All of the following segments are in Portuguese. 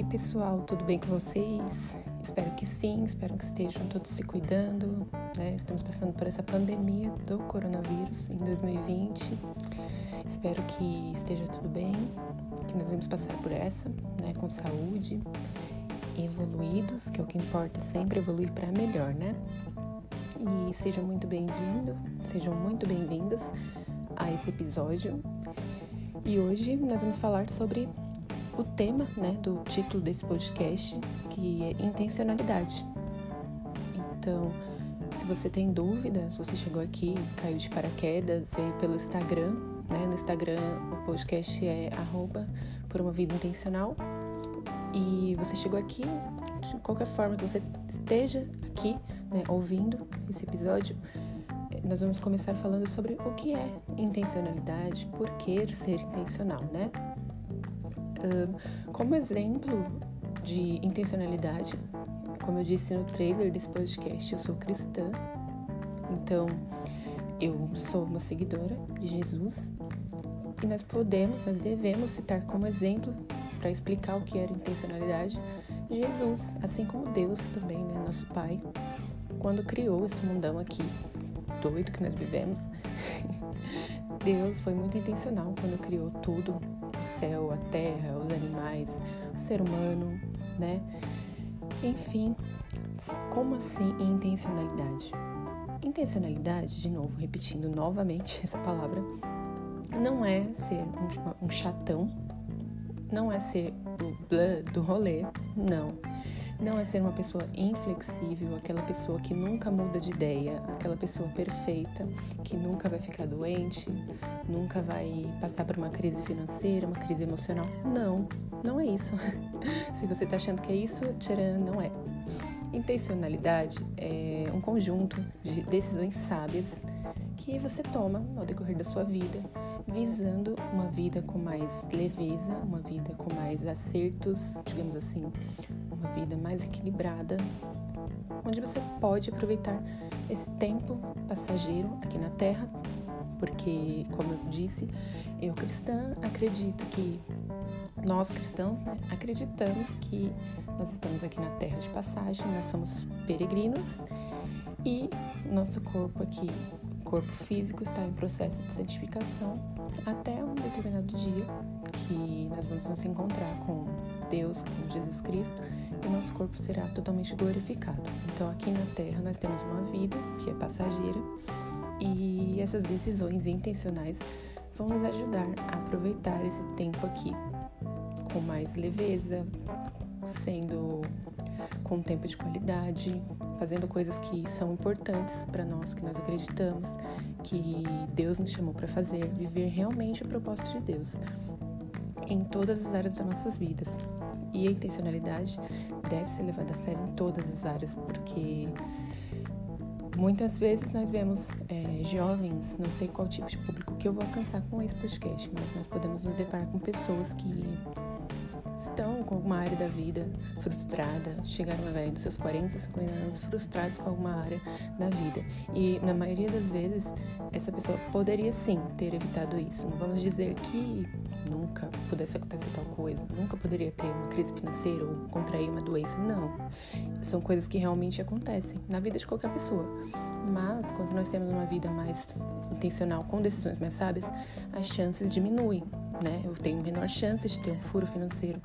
aí, pessoal, tudo bem com vocês? Espero que sim, espero que estejam todos se cuidando, né? Estamos passando por essa pandemia do coronavírus em 2020. Espero que esteja tudo bem, que nós vamos passar por essa, né, com saúde, evoluídos, que é o que importa sempre evoluir para melhor, né? E sejam muito bem-vindos, sejam muito bem-vindos a esse episódio. E hoje nós vamos falar sobre o tema né, do título desse podcast, que é intencionalidade. Então, se você tem dúvidas, você chegou aqui, caiu de paraquedas, veio pelo Instagram, né? No Instagram o podcast é arroba por uma vida intencional. E você chegou aqui, de qualquer forma que você esteja aqui, né, ouvindo esse episódio, nós vamos começar falando sobre o que é intencionalidade, por que ser intencional, né? Como exemplo de intencionalidade, como eu disse no trailer desse podcast, eu sou cristã, então eu sou uma seguidora de Jesus e nós podemos, nós devemos citar como exemplo para explicar o que era intencionalidade Jesus, assim como Deus também, né, nosso Pai, quando criou esse mundão aqui doido que nós vivemos. Deus foi muito intencional quando criou tudo, o céu, a terra, os animais, o ser humano, né? Enfim, como assim intencionalidade? Intencionalidade, de novo, repetindo novamente essa palavra, não é ser um, um chatão, não é ser o blá do rolê, não não é ser uma pessoa inflexível, aquela pessoa que nunca muda de ideia, aquela pessoa perfeita, que nunca vai ficar doente, nunca vai passar por uma crise financeira, uma crise emocional. Não, não é isso. Se você está achando que é isso, tcharam, não é. Intencionalidade é um conjunto de decisões sábias que você toma ao decorrer da sua vida, visando uma vida com mais leveza, uma vida com mais acertos, digamos assim, uma vida mais equilibrada, onde você pode aproveitar esse tempo passageiro aqui na Terra, porque, como eu disse, eu cristã acredito que nós cristãos né, acreditamos que nós estamos aqui na Terra de passagem, nós somos peregrinos e nosso corpo aqui corpo físico está em processo de santificação até um determinado dia que nós vamos nos encontrar com Deus, com Jesus Cristo, o nosso corpo será totalmente glorificado. Então, aqui na Terra, nós temos uma vida que é passageira e essas decisões intencionais vão nos ajudar a aproveitar esse tempo aqui com mais leveza, sendo com tempo de qualidade, fazendo coisas que são importantes para nós, que nós acreditamos, que Deus nos chamou para fazer, viver realmente o propósito de Deus em todas as áreas das nossas vidas. E a intencionalidade deve ser levada a sério em todas as áreas, porque muitas vezes nós vemos é, jovens, não sei qual tipo de público que eu vou alcançar com esse podcast, mas nós podemos nos deparar com pessoas que estão com alguma área da vida frustrada, chegaram a velho dos seus 40, 50 anos frustrados com alguma área da vida. E na maioria das vezes, essa pessoa poderia sim ter evitado isso. Não vamos dizer que nunca pudesse acontecer tal coisa, nunca poderia ter uma crise financeira ou contrair uma doença. Não. São coisas que realmente acontecem na vida de qualquer pessoa. Mas quando nós temos uma vida mais intencional, com decisões mais sábias, as chances diminuem né? Eu tenho menor chance de ter um furo financeiro,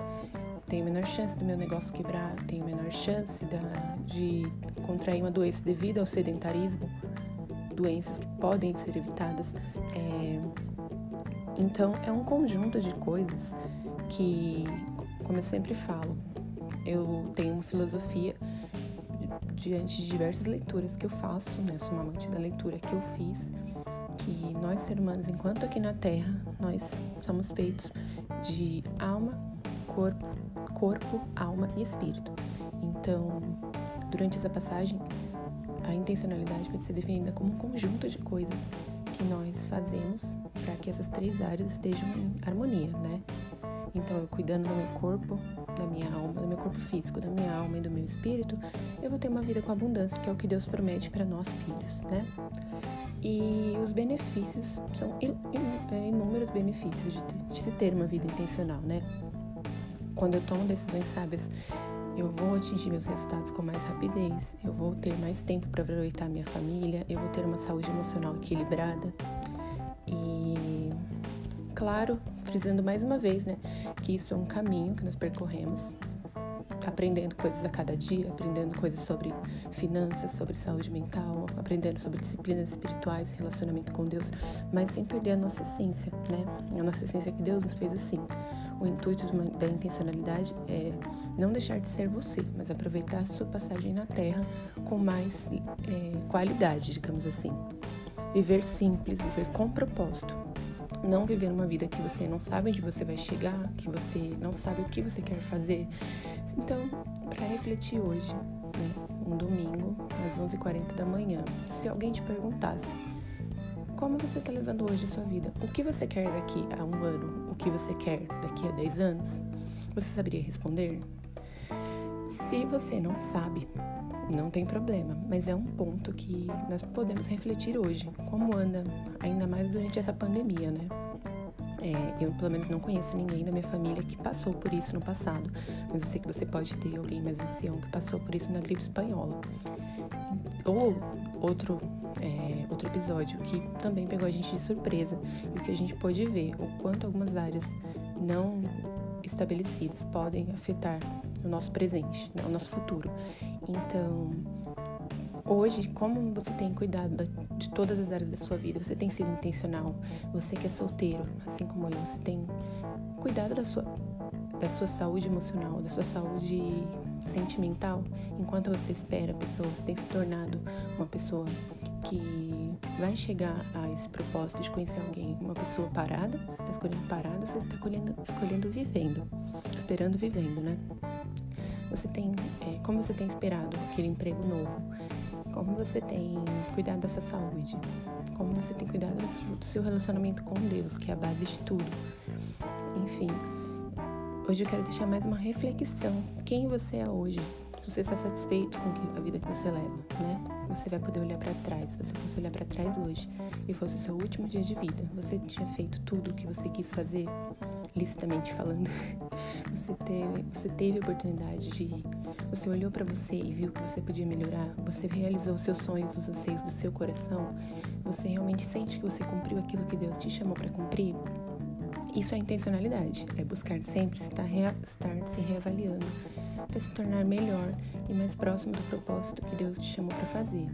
tenho menor chance do meu negócio quebrar, tenho menor chance da, de contrair uma doença devido ao sedentarismo, doenças que podem ser evitadas. É... Então, é um conjunto de coisas que, como eu sempre falo, eu tenho uma filosofia diante de diversas leituras que eu faço, né? Sou uma amante da leitura que eu fiz que nós seres humanos, enquanto aqui na Terra, nós somos feitos de alma, corpo, corpo, alma e espírito. Então, durante essa passagem, a intencionalidade pode ser definida como um conjunto de coisas que nós fazemos para que essas três áreas estejam em harmonia, né? Então, eu cuidando do meu corpo, da minha alma, do meu corpo físico, da minha alma e do meu espírito, eu vou ter uma vida com abundância, que é o que Deus promete para nós filhos, né? E os benefícios são é, inúmeros benefícios de, se ter uma vida intencional, né? quando eu tomo decisões sábias, eu vou atingir meus resultados com mais rapidez, eu vou ter mais tempo para aproveitar minha família, eu vou ter uma saúde emocional equilibrada. E claro, frisando mais uma vez, né, que isso é um caminho que nós percorremos, aprendendo coisas a cada dia, aprendendo coisas sobre finanças, sobre saúde mental, aprendendo sobre disciplinas espirituais, relacionamento com Deus, mas sem perder a nossa essência, né? A nossa essência que Deus nos fez assim. O intuito da intencionalidade é não deixar de ser você, mas aproveitar a sua passagem na Terra com mais é, qualidade, digamos assim. Viver simples, viver com propósito. Não viver uma vida que você não sabe onde você vai chegar, que você não sabe o que você quer fazer. Então, para refletir hoje, né, um domingo, às 11h40 da manhã, se alguém te perguntasse como você está levando hoje a sua vida? O que você quer daqui a um ano? O que você quer daqui a 10 anos? Você saberia responder? Se você não sabe, não tem problema, mas é um ponto que nós podemos refletir hoje. Como anda, ainda mais durante essa pandemia, né? É, eu, pelo menos, não conheço ninguém da minha família que passou por isso no passado, mas eu sei que você pode ter alguém mais ancião que passou por isso na gripe espanhola. Ou outro é, outro episódio que também pegou a gente de surpresa e que a gente pôde ver o quanto algumas áreas não estabelecidas podem afetar o nosso presente, né, o nosso futuro. Então, hoje, como você tem cuidado de todas as áreas da sua vida, você tem sido intencional, você que é solteiro, assim como eu, você tem cuidado da sua, da sua saúde emocional, da sua saúde sentimental, enquanto você espera a pessoa, você tem se tornado uma pessoa que vai chegar a esse propósito de conhecer alguém, uma pessoa parada, você está escolhendo parada, você está escolhendo, escolhendo vivendo, esperando vivendo, né? Você tem, é, como você tem esperado aquele emprego novo? Como você tem cuidado da sua saúde? Como você tem cuidado do seu relacionamento com Deus, que é a base de tudo? Enfim, hoje eu quero deixar mais uma reflexão. Quem você é hoje? Se você está satisfeito com a vida que você leva, né? Você vai poder olhar para trás. Se você fosse olhar para trás hoje e fosse o seu último dia de vida, você tinha feito tudo o que você quis fazer, licitamente falando. Você teve, você teve a oportunidade de. Você olhou para você e viu que você podia melhorar. Você realizou os seus sonhos, os anseios do seu coração. Você realmente sente que você cumpriu aquilo que Deus te chamou para cumprir. Isso é intencionalidade, é buscar sempre estar, estar se reavaliando para se tornar melhor e mais próximo do propósito que Deus te chamou para fazer.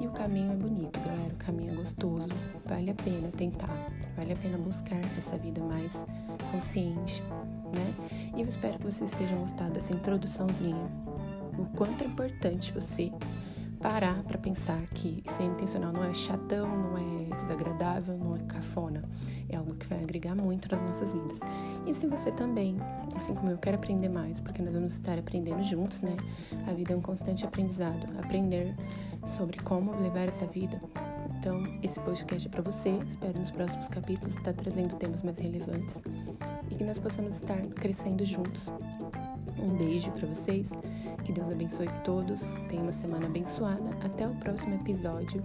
E o caminho é bonito, galera. O caminho é gostoso. Vale a pena tentar. Vale a pena buscar essa vida mais consciente, né? E eu espero que vocês tenham gostado dessa introduçãozinha. O quanto é importante você parar para pensar que ser intencional não é chatão, não é desagradável, não é cafona. É algo que vai agregar muito nas nossas vidas. E se você também, assim como eu, quer aprender mais, porque nós vamos estar aprendendo juntos, né? A vida é um constante aprendizado. Aprender sobre como levar essa vida. Então, esse podcast é para você. Espero nos próximos capítulos estar trazendo temas mais relevantes e que nós possamos estar crescendo juntos. Um beijo para vocês. Que Deus abençoe todos. Tenha uma semana abençoada. Até o próximo episódio.